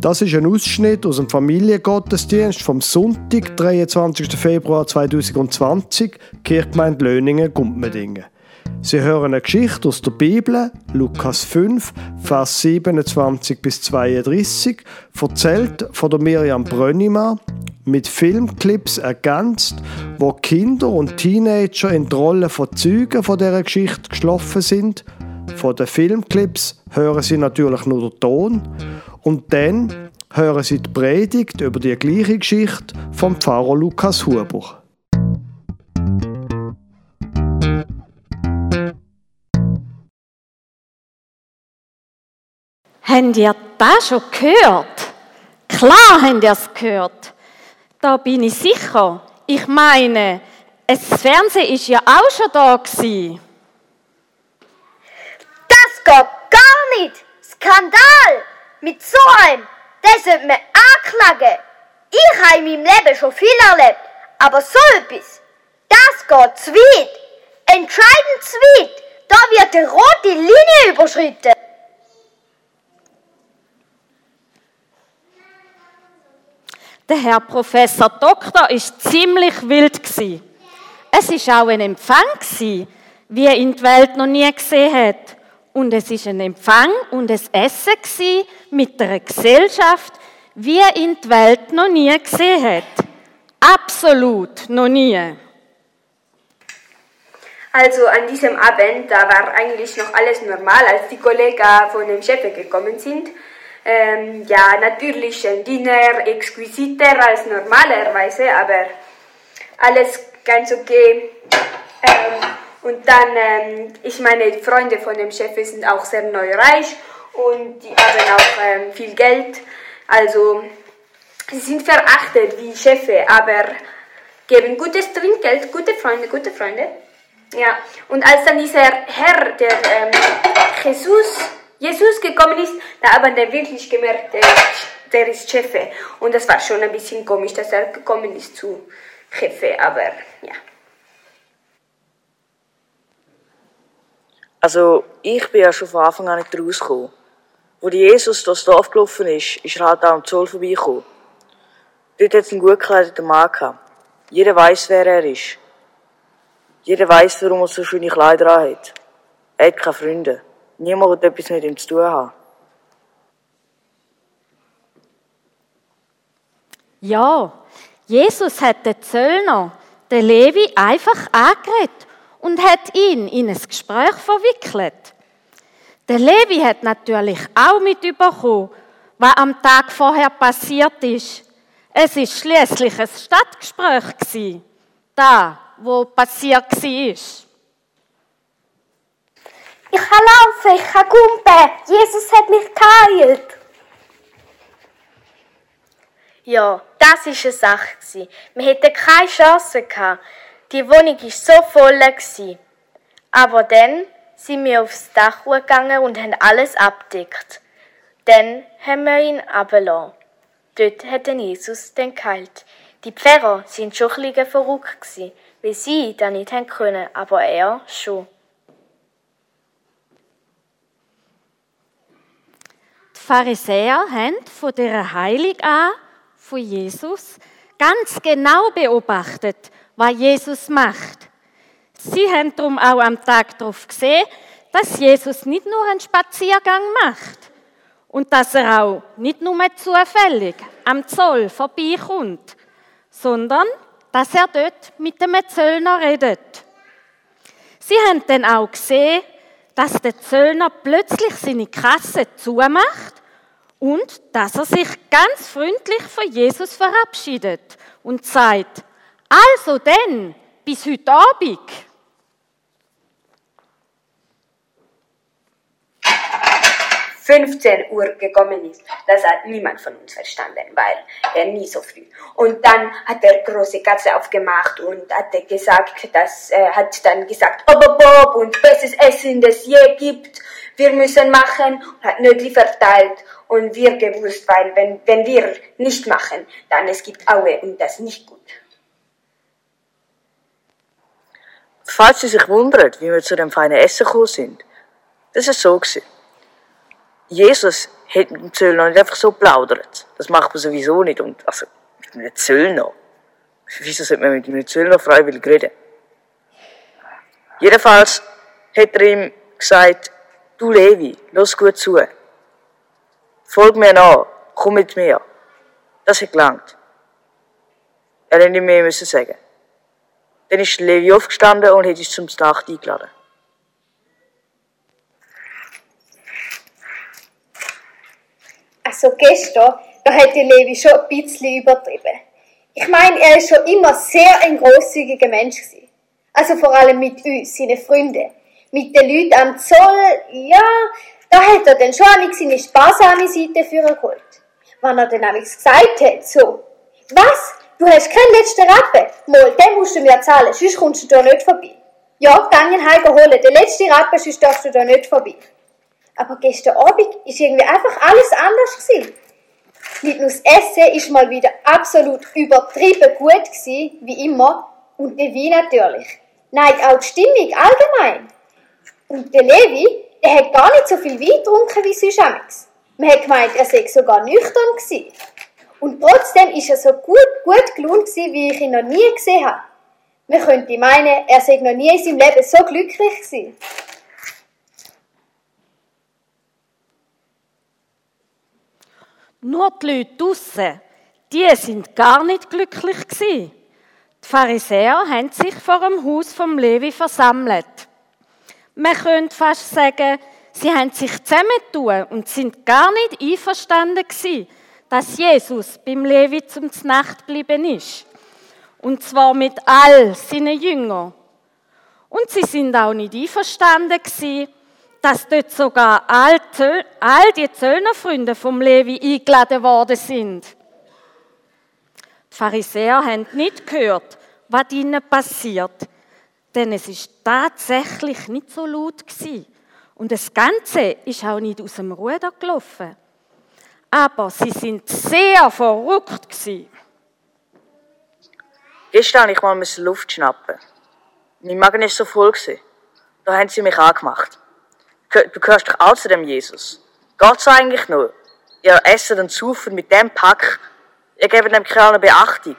Das ist ein Ausschnitt aus dem Familiengottesdienst vom Sonntag, 23. Februar 2020, Kirchgemeinde Löningen, Gumpmedingen. Sie hören eine Geschichte aus der Bibel, Lukas 5, Vers 27 bis 32, erzählt von der Miriam Brönnimann, mit Filmclips ergänzt, wo Kinder und Teenager in die Rolle von Zeugen von dieser Geschichte geschlafen sind. Von den Filmclips hören sie natürlich nur den Ton und dann hören Sie die Predigt über die gleiche Geschichte vom Pfarrer Lukas Huber. Habt ihr das schon gehört? Klar habt ihr es gehört. Da bin ich sicher. Ich meine, das Fernsehen ist ja auch schon da gewesen. Das geht gar nicht! Skandal! Mit so einem, der sollte man anklagen. Ich habe in meinem Leben schon viel erlebt, aber so etwas, das geht zu weit. Entscheidend zu weit. Da wird die rote Linie überschritten. Der Herr Professor Doktor ist ziemlich wild. Es ist auch ein Empfang wie er in die Welt noch nie gesehen hat. Und es ist ein Empfang und ein Essen mit einer Gesellschaft, wie in die Welt noch nie gesehen hat. Absolut noch nie. Also an diesem Abend, da war eigentlich noch alles normal, als die Kollegen von dem Chef gekommen sind. Ähm, ja, natürlich ein Dinner exquisiter als normalerweise, aber alles ganz okay. Ähm, und dann, ähm, ich meine, die Freunde von dem Chef sind auch sehr neureich und die haben auch ähm, viel Geld. Also, sie sind verachtet wie Chefe, aber geben gutes Trinkgeld, gute Freunde, gute Freunde. Ja, und als dann dieser Herr, der ähm, Jesus, Jesus gekommen ist, da haben wir wirklich gemerkt, der, der ist Chefe. Und das war schon ein bisschen komisch, dass er gekommen ist zu Chefe, aber ja. Also, ich bin ja schon von Anfang an nicht rausgekommen. Wo Jesus durchs Dorf gelaufen ist, ist er halt auch am Zoll vorbeigekommen. Dort hat es einen gut gekleideten Mann gehabt. Jeder weiß, wer er ist. Jeder weiß, warum er so schöne Kleider hat. Er hat keine Freunde. Niemand hat etwas mit ihm zu tun haben. Ja, Jesus hat den Zöllner, den Levi, einfach angeredet und hat ihn in ein Gespräch verwickelt. Der Levi hat natürlich auch mitbekommen, was am Tag vorher passiert ist. Es ist schließlich ein Stadtgespräch gewesen, da, wo passiert war. Ich kann laufen, ich kann kumpen. Jesus hat mich geheilt. Ja, das war eine Sache. Wir hätten keine Chance gehabt. Die Wohnung war so voll. Aber dann sind wir aufs Dach gegangen und haben alles abdeckt. Dann haben wir ihn abgelassen. Dort hat Jesus den geheilt. Die Pfarrer sind schon ein bisschen verrückt weil sie das nicht haben können, aber er schon. Die Pharisäer haben von dieser Heilung an, von Jesus, ganz genau beobachtet, was Jesus macht. Sie haben darum auch am Tag darauf gesehen, dass Jesus nicht nur einen Spaziergang macht und dass er auch nicht nur zufällig am Zoll vorbeikommt, sondern dass er dort mit dem Zöllner redet. Sie haben dann auch gesehen, dass der Zöllner plötzlich seine Kasse zumacht und dass er sich ganz freundlich von Jesus verabschiedet und sagt, also denn, bis heute Abend. 15 Uhr gekommen ist. Das hat niemand von uns verstanden, weil er nie so früh. Und dann hat er große Katze aufgemacht und hat gesagt, dass er hat dann gesagt, ob, ob, ob und bestes Essen, das je gibt, wir müssen machen und hat Nötli verteilt und wir gewusst, weil wenn, wenn wir nicht machen, dann es gibt Aue und das nicht gut. Falls Sie sich wundern, wie wir zu dem feinen Essen gekommen sind, das ist so gewesen. Jesus hat mit dem Zöllner nicht einfach so plaudert. Das macht man sowieso nicht. Und, also, mit einem Zöllner. Wieso sollte man mit einem Zöllner freiwillig reden? Jedenfalls hat er ihm gesagt, du Levi, los gut zu. Folg mir nach, komm mit mir. Das hat gelangt. Er hätte nicht mehr müssen sagen. Dann ist Levi aufgestanden und hat uns zum Nacht eingeladen. Also gestern, da hat Levi schon ein bisschen übertrieben. Ich meine, er ist schon immer sehr ein großzügiger Mensch gewesen. Also vor allem mit uns, seine Freunde. Mit den Leuten am Zoll, ja, da hat er dann schon seine sparsame Seite für geholt. Wenn er dann einmal gesagt hat, so, was, du hast keinen letzten Rappen? Mal, den musst du mir zahlen, sonst kommst du da nicht vorbei. Ja, gehen heim holen, den letzten Rappen, sonst darfst du da nicht vorbei. Aber gestern Abend ist irgendwie einfach alles anders gewesen. Nicht nur das Essen ist mal wieder absolut übertrieben gut gewesen, wie immer, und der Wein natürlich. Nein, auch die Stimmung allgemein. Und der Levi, der hat gar nicht so viel Wein getrunken wie sonst amigs. Man hat gemeint, er sei sogar nüchtern gewesen. Und trotzdem ist er so gut, gut gelaunt gewesen, wie ich ihn noch nie gesehen habe. Man könnte meinen, er sei noch nie in seinem Leben so glücklich gewesen. Nur die Leute draussen, die sind gar nicht glücklich gewesen. Die Pharisäer haben sich vor dem Haus vom Levi versammelt. Man könnte fast sagen, sie haben sich zusammentun und sind gar nicht einverstanden gewesen, dass Jesus beim Levi zum Nacht geblieben ist. Und zwar mit all seinen Jüngern. Und sie sind auch nicht einverstanden gewesen, dass dort sogar all, Zöl all die Zöllnerfreunde vom Levi eingeladen worden sind. Die Pharisäer haben nicht gehört, was ihnen passiert, denn es ist tatsächlich nicht so laut gewesen. Und das Ganze ist auch nicht aus dem Ruder gelaufen. Aber sie sind sehr verrückt gewesen. Gestern ich mal Luft schnappen. Mein Magen ist so voll gewesen. Da haben sie mich angemacht. Du gehörst doch auch zu dem Jesus. Geht's eigentlich nur? Ihr esset und saufen mit dem Pack. Ihr gebt dem keine Beachtung.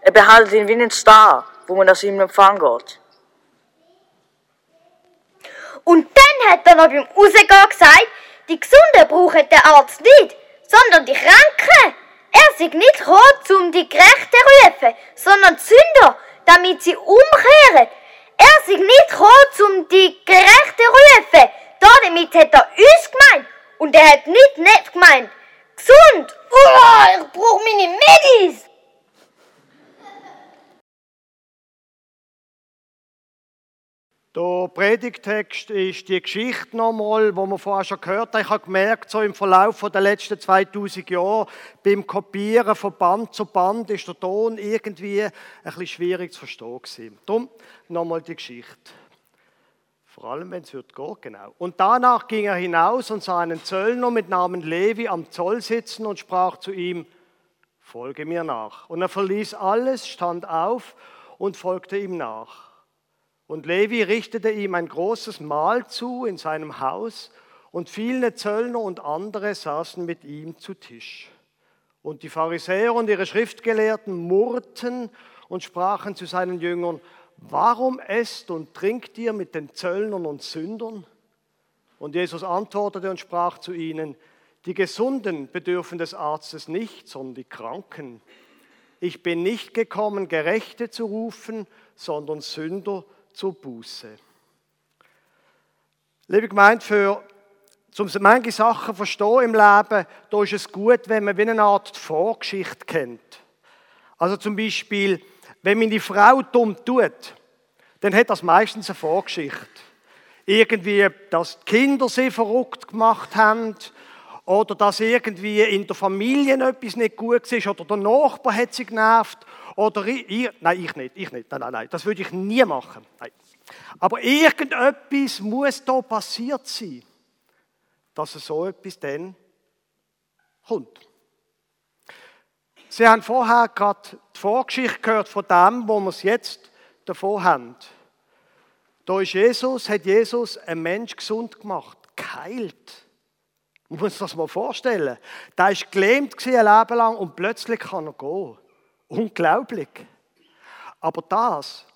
Er behandelt ihn wie einen Star, wo man aus ihm empfangen geht. Und dann hat er noch beim Rausgehen gesagt, die Gesunden brauchen den Arzt nicht, sondern die Kranken. Er sei nicht gekommen, um die Gerechten rufen, sondern Sünder, damit sie umkehren. Er sei nicht gekommen, um die Gerechten rufen, damit hat er uns gemeint. Und er hat nicht nett gemeint. Gesund! Oh, ich brauche meine Medis! Der Predigtext ist die Geschichte nochmal, wo wir vorher schon gehört haben. Ich habe gemerkt, so im Verlauf der letzten 2000 Jahre, beim Kopieren von Band zu Band ist der Ton irgendwie ein bisschen schwierig zu verstehen gewesen. Darum nochmal die Geschichte. Vor allem, wenn es wird gehen, genau. Und danach ging er hinaus und sah einen Zöllner mit Namen Levi am Zoll sitzen und sprach zu ihm, folge mir nach. Und er verließ alles, stand auf und folgte ihm nach. Und Levi richtete ihm ein großes Mahl zu in seinem Haus, und viele Zöllner und andere saßen mit ihm zu Tisch. Und die Pharisäer und ihre Schriftgelehrten murrten und sprachen zu seinen Jüngern, warum esst und trinkt ihr mit den Zöllnern und Sündern? Und Jesus antwortete und sprach zu ihnen, die Gesunden bedürfen des Arztes nicht, sondern die Kranken. Ich bin nicht gekommen, Gerechte zu rufen, sondern Sünder zur Buße. Liebe Gemeinde, für um manche Sachen verstehen im Leben, da ist es gut, wenn man wie eine Art Vorgeschichte kennt. Also zum Beispiel, wenn meine Frau dumm tut, dann hat das meistens eine Vorgeschichte. Irgendwie, dass die Kinder sie verrückt gemacht haben oder dass irgendwie in der Familie etwas nicht gut ist oder der Nachbar hat sie genervt oder ich, nein, ich nicht, ich nicht, nein, nein, nein, das würde ich nie machen. Nein. Aber irgendetwas muss da passiert sein, dass so etwas dann kommt. Sie haben vorher gerade die Vorgeschichte gehört von dem, wo wir es jetzt davon haben. Da ist Jesus, hat Jesus einen Mensch gesund gemacht, geheilt. Man muss sich das mal vorstellen. Der war gelähmt ein Leben lang und plötzlich kann er gehen. Unglaublich. Aber das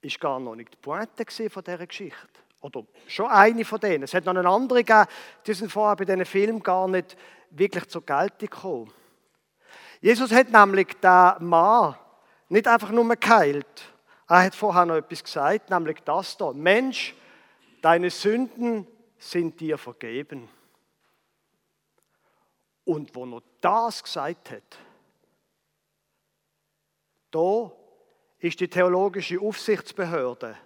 ist gar noch nicht die Pointe von dieser Geschichte. Oder schon eine von denen. Es hat noch eine andere gegeben, die sind vorher bei diesen Film gar nicht wirklich zur Geltung gekommen. Jesus hat nämlich den Mann nicht einfach nur geheilt. Er hat vorher noch etwas gesagt, nämlich das da. Mensch, deine Sünden sind dir vergeben. Und wo er das gesagt hat, da ist die theologische Aufsichtsbehörde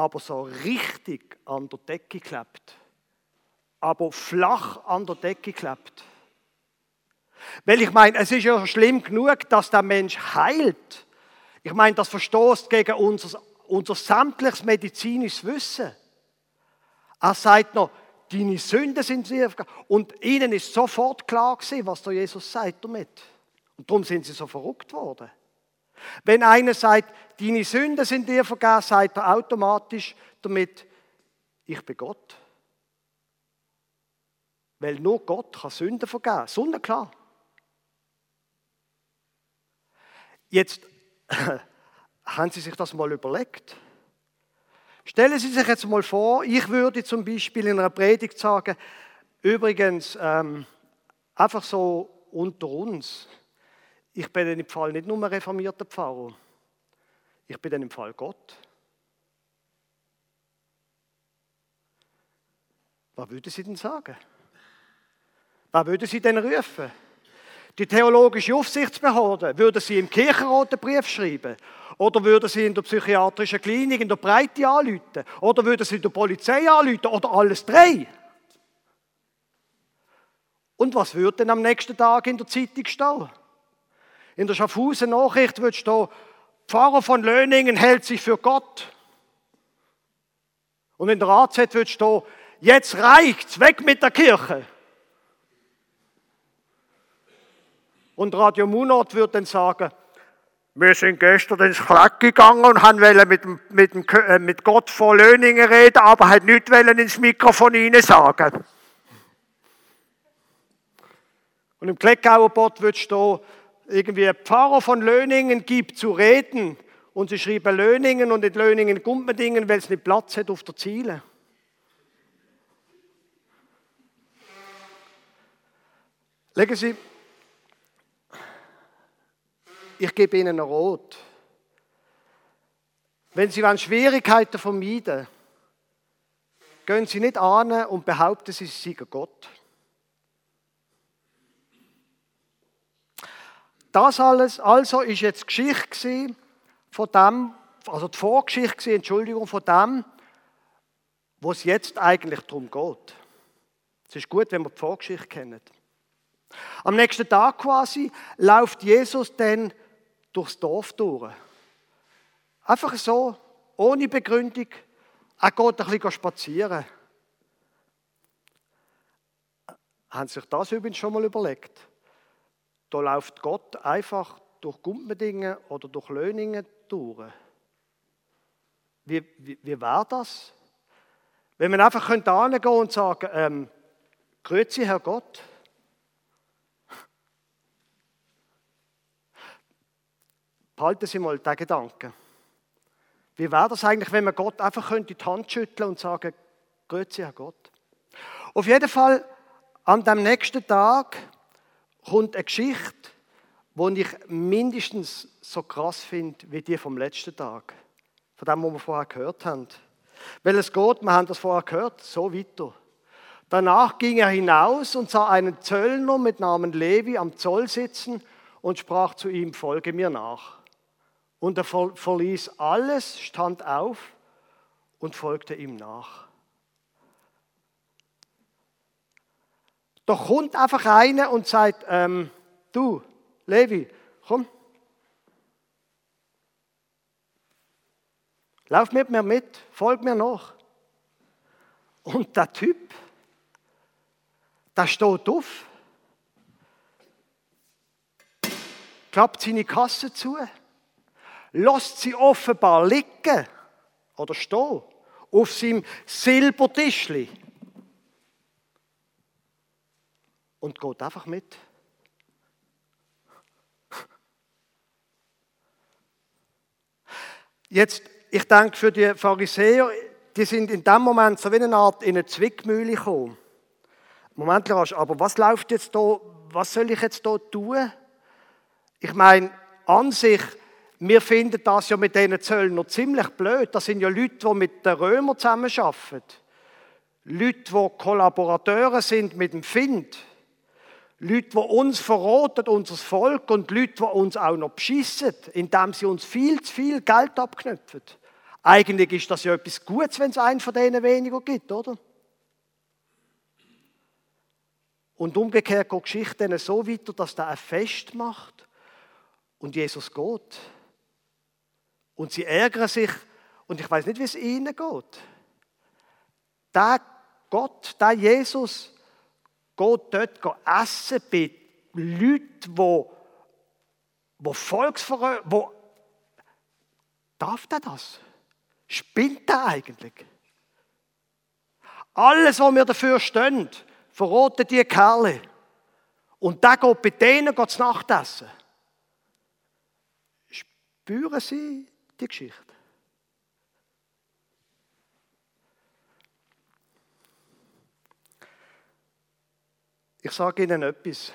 aber so richtig an der Decke geklebt. Aber flach an der Decke geklebt. Weil ich meine, es ist ja schlimm genug, dass der Mensch heilt. Ich meine, das verstoßt gegen unser, unser sämtliches medizinisches Wissen. Er sagt noch, deine Sünden sind sie Und ihnen ist sofort klar gewesen, was der Jesus sagt damit. Und darum sind sie so verrückt worden. Wenn einer sagt, deine Sünden sind dir vergeben, sagt er automatisch damit, ich bin Gott. Weil nur Gott kann Sünden vergeben. Sonnenklar. Jetzt haben Sie sich das mal überlegt? Stellen Sie sich jetzt mal vor, ich würde zum Beispiel in einer Predigt sagen, übrigens, ähm, einfach so unter uns, ich bin in dem Fall nicht nur ein reformierter Pfarrer, ich bin im Fall Gott. Was würden Sie denn sagen? Was würden Sie denn rufen? Die theologische Aufsichtsbehörde, würde sie im Kirchenrat einen Brief schreiben? Oder würde sie in der psychiatrischen Klinik in der Breite anrufen? Oder würde sie der Polizei anrufen? Oder alles drei? Und was würde denn am nächsten Tag in der Zeitung stehen? In der Schaffhausen Nachricht wird stehen, Pfarrer von Löningen hält sich für Gott. Und in der AZ wird stehen, jetzt reicht's, weg mit der Kirche. Und Radio Munot wird dann sagen, wir sind gestern ins Fleck gegangen und haben mit, mit, äh, mit Gott vor Löningen reden, aber hat nicht ins Mikrofon ihnen sagen. Und im Kleckauer Bot wird stehen, irgendwie Pfarrer von Löningen gibt zu reden und sie schreiben Löningen und in Löningen Gumpendingen, weil es nicht Platz hat auf der Ziele. Legen Sie, ich gebe Ihnen ein Rot. Wenn Sie Schwierigkeiten vermeiden gehen Sie nicht an und behaupten, Sie seien Gott. Das alles also ist jetzt Geschichte von dem, also die Vorgeschichte, Entschuldigung, von dem, wo es jetzt eigentlich darum geht. Es ist gut, wenn wir die Vorgeschichte kennen. Am nächsten Tag quasi läuft Jesus dann durchs Dorf durch. Einfach so, ohne Begründung. Er geht ein bisschen spazieren. Haben Sie sich das übrigens schon mal überlegt? Da läuft Gott einfach durch Gumpendingen oder durch Löningen durch. Wie, wie, wie wäre das? Wenn man einfach könnte hingehen und sagen, ähm, Grüezi, Herr Gott. Behalten Sie mal den Gedanken. Wie wäre das eigentlich, wenn man Gott einfach könnte die Hand schütteln und sagen, Grüezi, Herr Gott. Auf jeden Fall, an dem nächsten Tag kommt eine Geschichte, die ich mindestens so krass finde wie die vom letzten Tag. Von dem, was wir vorher gehört haben. Weil es geht, wir haben das vorher gehört, so weiter. Danach ging er hinaus und sah einen Zöllner mit Namen Levi am Zoll sitzen und sprach zu ihm, folge mir nach. Und er verließ alles, stand auf und folgte ihm nach. Doch kommt einfach einer und sagt, ähm, du, Levi, komm. Lauf mit mir mit, folg mir nach. Und der Typ, der steht auf, klappt seine Kasse zu, lässt sie offenbar liegen oder stehen auf seinem Silbertischli und geht einfach mit. Jetzt, ich denke, für die Pharisäer, die sind in dem Moment so wie eine Art in eine Zwickmühle gekommen. Moment, Larasch, aber was läuft jetzt da, was soll ich jetzt da tun? Ich meine, an sich, wir finden das ja mit diesen Zöllen noch ziemlich blöd. Das sind ja Leute, die mit den Römern zusammenarbeiten. Leute, die Kollaborateure sind mit dem Find. Leute, die uns verroten, unser Volk, und Leute, die uns auch noch beschissen, indem sie uns viel zu viel Geld abknüpfen. Eigentlich ist das ja etwas Gutes, wenn es einen von denen weniger gibt, oder? Und umgekehrt geht die Geschichte so weiter, dass der ein Fest macht und Jesus geht. Und sie ärgern sich und ich weiß nicht, wie es ihnen geht. Der Gott, der Jesus, geht dort essen bei Leuten, die, die Volksverröter, wo darf der das? Spinnt der eigentlich? Alles, was wir dafür stehen, verroten die Kerle. Und der geht bei denen geht's Nachtessen. Spüren Sie die Geschichte? Ich sage Ihnen etwas.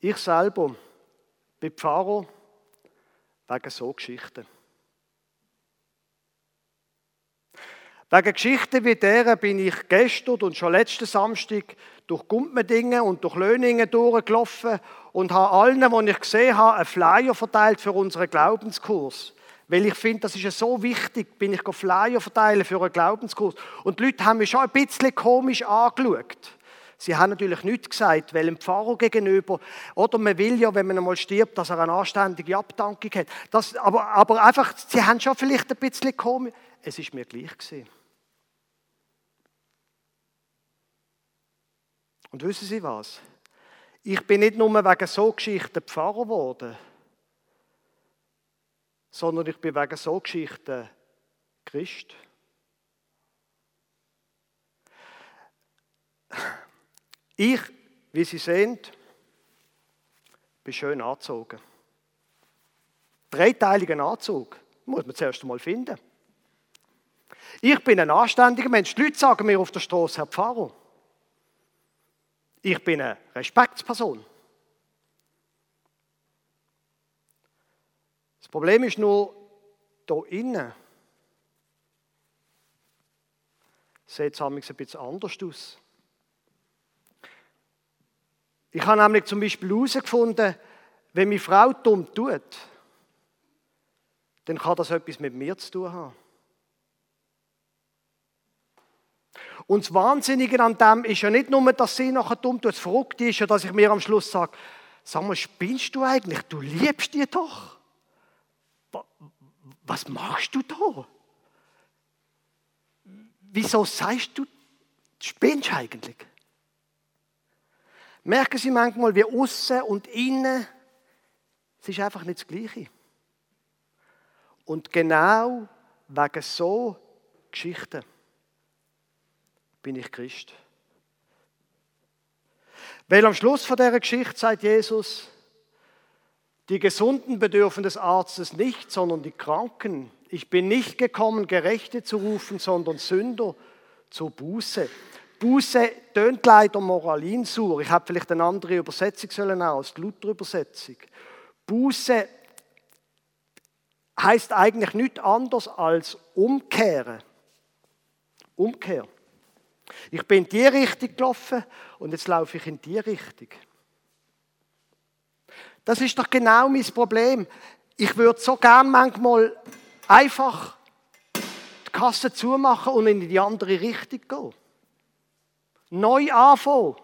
Ich selber bin Pfarrer wegen so Geschichten. Wegen Geschichten wie dieser bin ich gestern und schon letzten Samstag durch Gumpmendingen und durch Löningen durchgelaufen und habe allen, die ich gesehen habe, einen Flyer verteilt für unseren Glaubenskurs. Weil ich finde, das ist so wichtig, bin ich Flyer verteilen für einen Glaubenskurs. Und die Leute haben mich schon ein bisschen komisch angeschaut. Sie haben natürlich nichts gesagt, weil ein Pfarrer gegenüber, oder man will ja, wenn man einmal stirbt, dass er eine anständige Abdankung hat. Das, aber, aber einfach, sie haben schon vielleicht ein bisschen komisch. Es ist mir gleich gewesen. Und wissen Sie was? Ich bin nicht nur wegen so Geschichten Pfarrer geworden, sondern ich bin wegen so Geschichten Christ. Ich, wie Sie sehen, bin schön angezogen. Dreiteiligen Anzug muss man zuerst einmal finden. Ich bin ein anständiger Mensch. Die Leute sagen mir auf der Straße, Herr Pfarrer. Ich bin eine Respektsperson. Das Problem ist nur, hier innen sieht es ein bisschen anders aus. Ich habe nämlich zum Beispiel herausgefunden, wenn meine Frau dumm tut, dann kann das etwas mit mir zu tun haben. Und das Wahnsinnige an dem ist ja nicht nur, dass sie nachher dumm tut. Das Verrückte ist ja, dass ich mir am Schluss sage, sag mal, spinnst du eigentlich? Du liebst die doch. Was machst du da? Wieso sagst du, du spinnst eigentlich? Merken Sie manchmal, wie außen und innen, es ist einfach nicht das Gleiche. Und genau wegen so Geschichten bin ich Christ. Weil am Schluss von der Geschichte sagt Jesus, die Gesunden bedürfen des Arztes nicht, sondern die Kranken. Ich bin nicht gekommen, Gerechte zu rufen, sondern Sünder zur Buße. Buße tönt leider moralinsur. Ich habe vielleicht eine andere Übersetzung sollen aus, die Luther-Übersetzung. Buße heißt eigentlich nichts anderes als umkehren. Umkehr. Ich bin in die Richtung gelaufen und jetzt laufe ich in die Richtung. Das ist doch genau mein Problem. Ich würde so gern manchmal einfach die Kasse zumachen und in die andere Richtung gehen. Neu anfangen.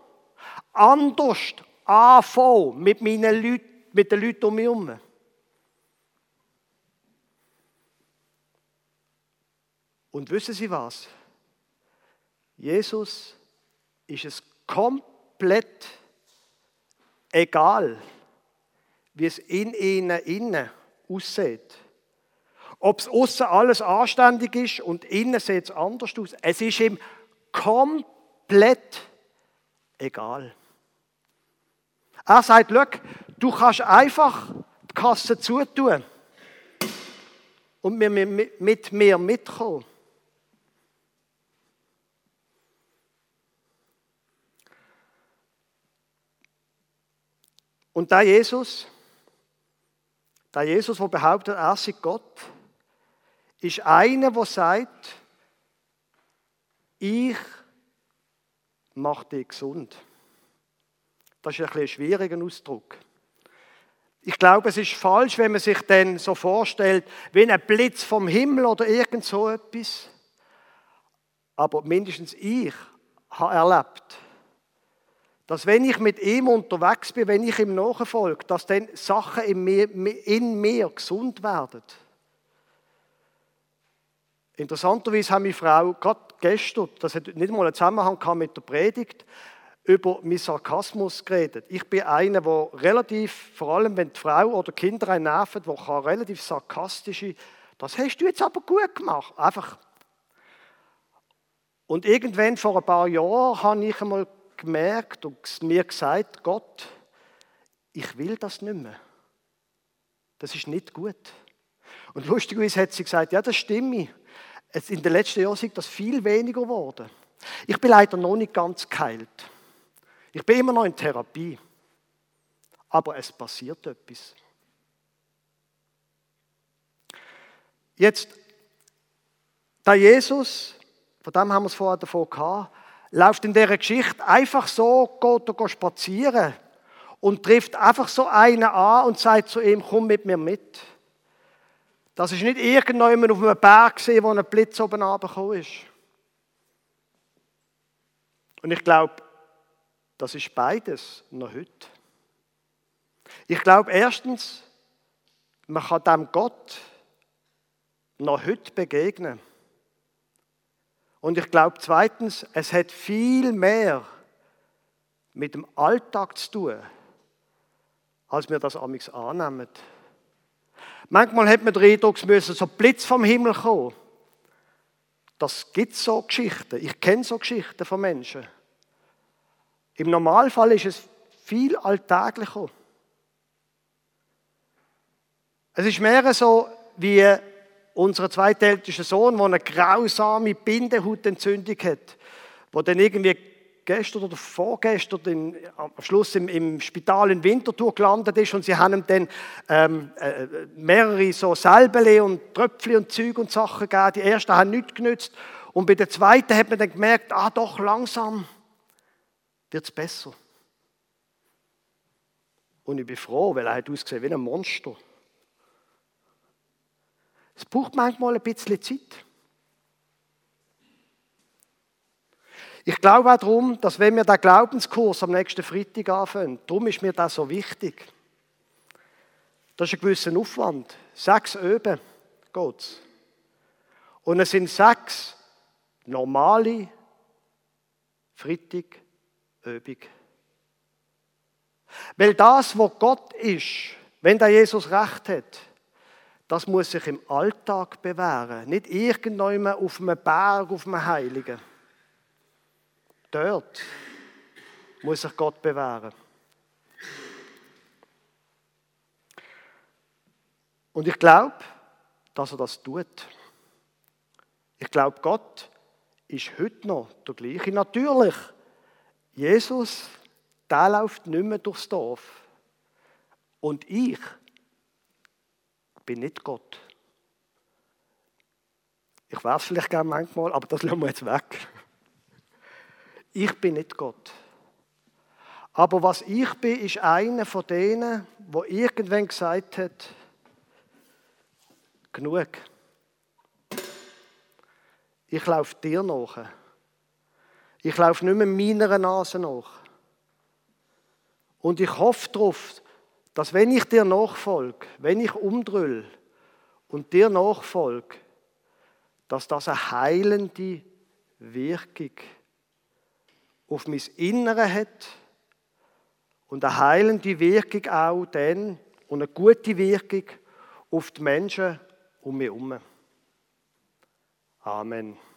Anders anfangen mit meinen Leuten, mit den Leuten um mich herum. Und wissen Sie was? Jesus ist es komplett egal, wie es in ihnen innen aussieht. Ob es außen alles anständig ist und innen sieht es anders aus. Es ist ihm komplett egal. Er sagt, du kannst einfach die Kasse zutun und mit mir mitkommen. Und da Jesus, der Jesus, der behauptet, er sei Gott, ist einer, der sagt, ich mache dich gesund. Das ist ein, bisschen schwieriger Ausdruck. Ich glaube, es ist falsch, wenn man sich dann so vorstellt, wie ein Blitz vom Himmel oder irgend so etwas. Aber mindestens ich habe erlebt, dass wenn ich mit ihm unterwegs bin, wenn ich ihm nachfolge, dass dann Sachen in mir, in mir gesund werden. Interessanterweise hat meine Frau gerade gestern, das hat nicht mal einen Zusammenhang mit der Predigt, über meinen Sarkasmus geredet. Ich bin einer, der relativ, vor allem wenn die Frau oder die Kinder einen nerven, der kann relativ sarkastische, das hast du jetzt aber gut gemacht. Einfach. Und irgendwann vor ein paar Jahren habe ich einmal gemerkt und mir gesagt, Gott, ich will das nicht mehr. Das ist nicht gut. Und lustigerweise hat sie gesagt, ja, das stimmt. In den letzten Jahren ist das viel weniger geworden. Ich bin leider noch nicht ganz geheilt. Ich bin immer noch in Therapie. Aber es passiert etwas. Jetzt, der Jesus, von dem haben wir es vorher davon gehabt, läuft in dieser Geschichte einfach so, geht er spazieren und trifft einfach so einen an und sagt zu ihm, komm mit mir mit. Das ist nicht irgendjemand auf einem Berg wo ein Blitz oben runtergekommen ist. Und ich glaube, das ist beides noch heute. Ich glaube erstens, man kann dem Gott noch heute begegnen. Und ich glaube zweitens, es hat viel mehr mit dem Alltag zu tun, als wir das amigs annehmen. Manchmal hat man den Eindruck, es müsse so Blitz vom Himmel kommen. Das gibt so Geschichten. Ich kenne so Geschichten von Menschen. Im Normalfall ist es viel alltäglicher. Es ist mehr so wie unser zweitältester Sohn, der eine grausame Bindehautentzündung hat, wo dann irgendwie gestern oder vorgestern in, am Schluss im, im, Spital in Winterthur gelandet ist und sie haben ihm dann ähm, äh, mehrere so Salbele und Tröpfchen und Zeug und Sachen gegeben. Die ersten haben nichts genützt und bei der zweiten hat man dann gemerkt, ah doch, langsam wird es besser. Und ich bin froh, weil er hat ausgesehen wie ein Monster. Es braucht manchmal ein bisschen Zeit. Ich glaube auch darum, dass wenn wir den Glaubenskurs am nächsten Freitag anfangen, darum ist mir das so wichtig. Das ist ein gewisser Aufwand. Sechs Öben geht's. Und es sind sechs normale Freitag Übung. Weil das, wo Gott ist, wenn der Jesus recht hat, das muss sich im Alltag bewähren. Nicht irgendjemand auf einem Berg, auf einem Heiligen. Dort muss sich Gott bewähren. Und ich glaube, dass er das tut. Ich glaube, Gott ist heute noch der gleiche. Natürlich Jesus, der läuft nicht mehr durchs Dorf. Und ich bin nicht Gott. Ich es vielleicht gerne manchmal, aber das lassen wir jetzt weg. Ich bin nicht Gott. Aber was ich bin, ist einer von denen, wo irgendwann gesagt hat, genug. Ich laufe dir nach. Ich laufe nicht mehr meiner Nase nach. Und ich hoffe darauf, dass wenn ich dir nachfolge, wenn ich umdrüll und dir nachfolge, dass das eine heilende Wirkung auf mein Innere hat und eine heilende Wirkung auch dann und eine gute Wirkung auf die Menschen um mich herum. Amen.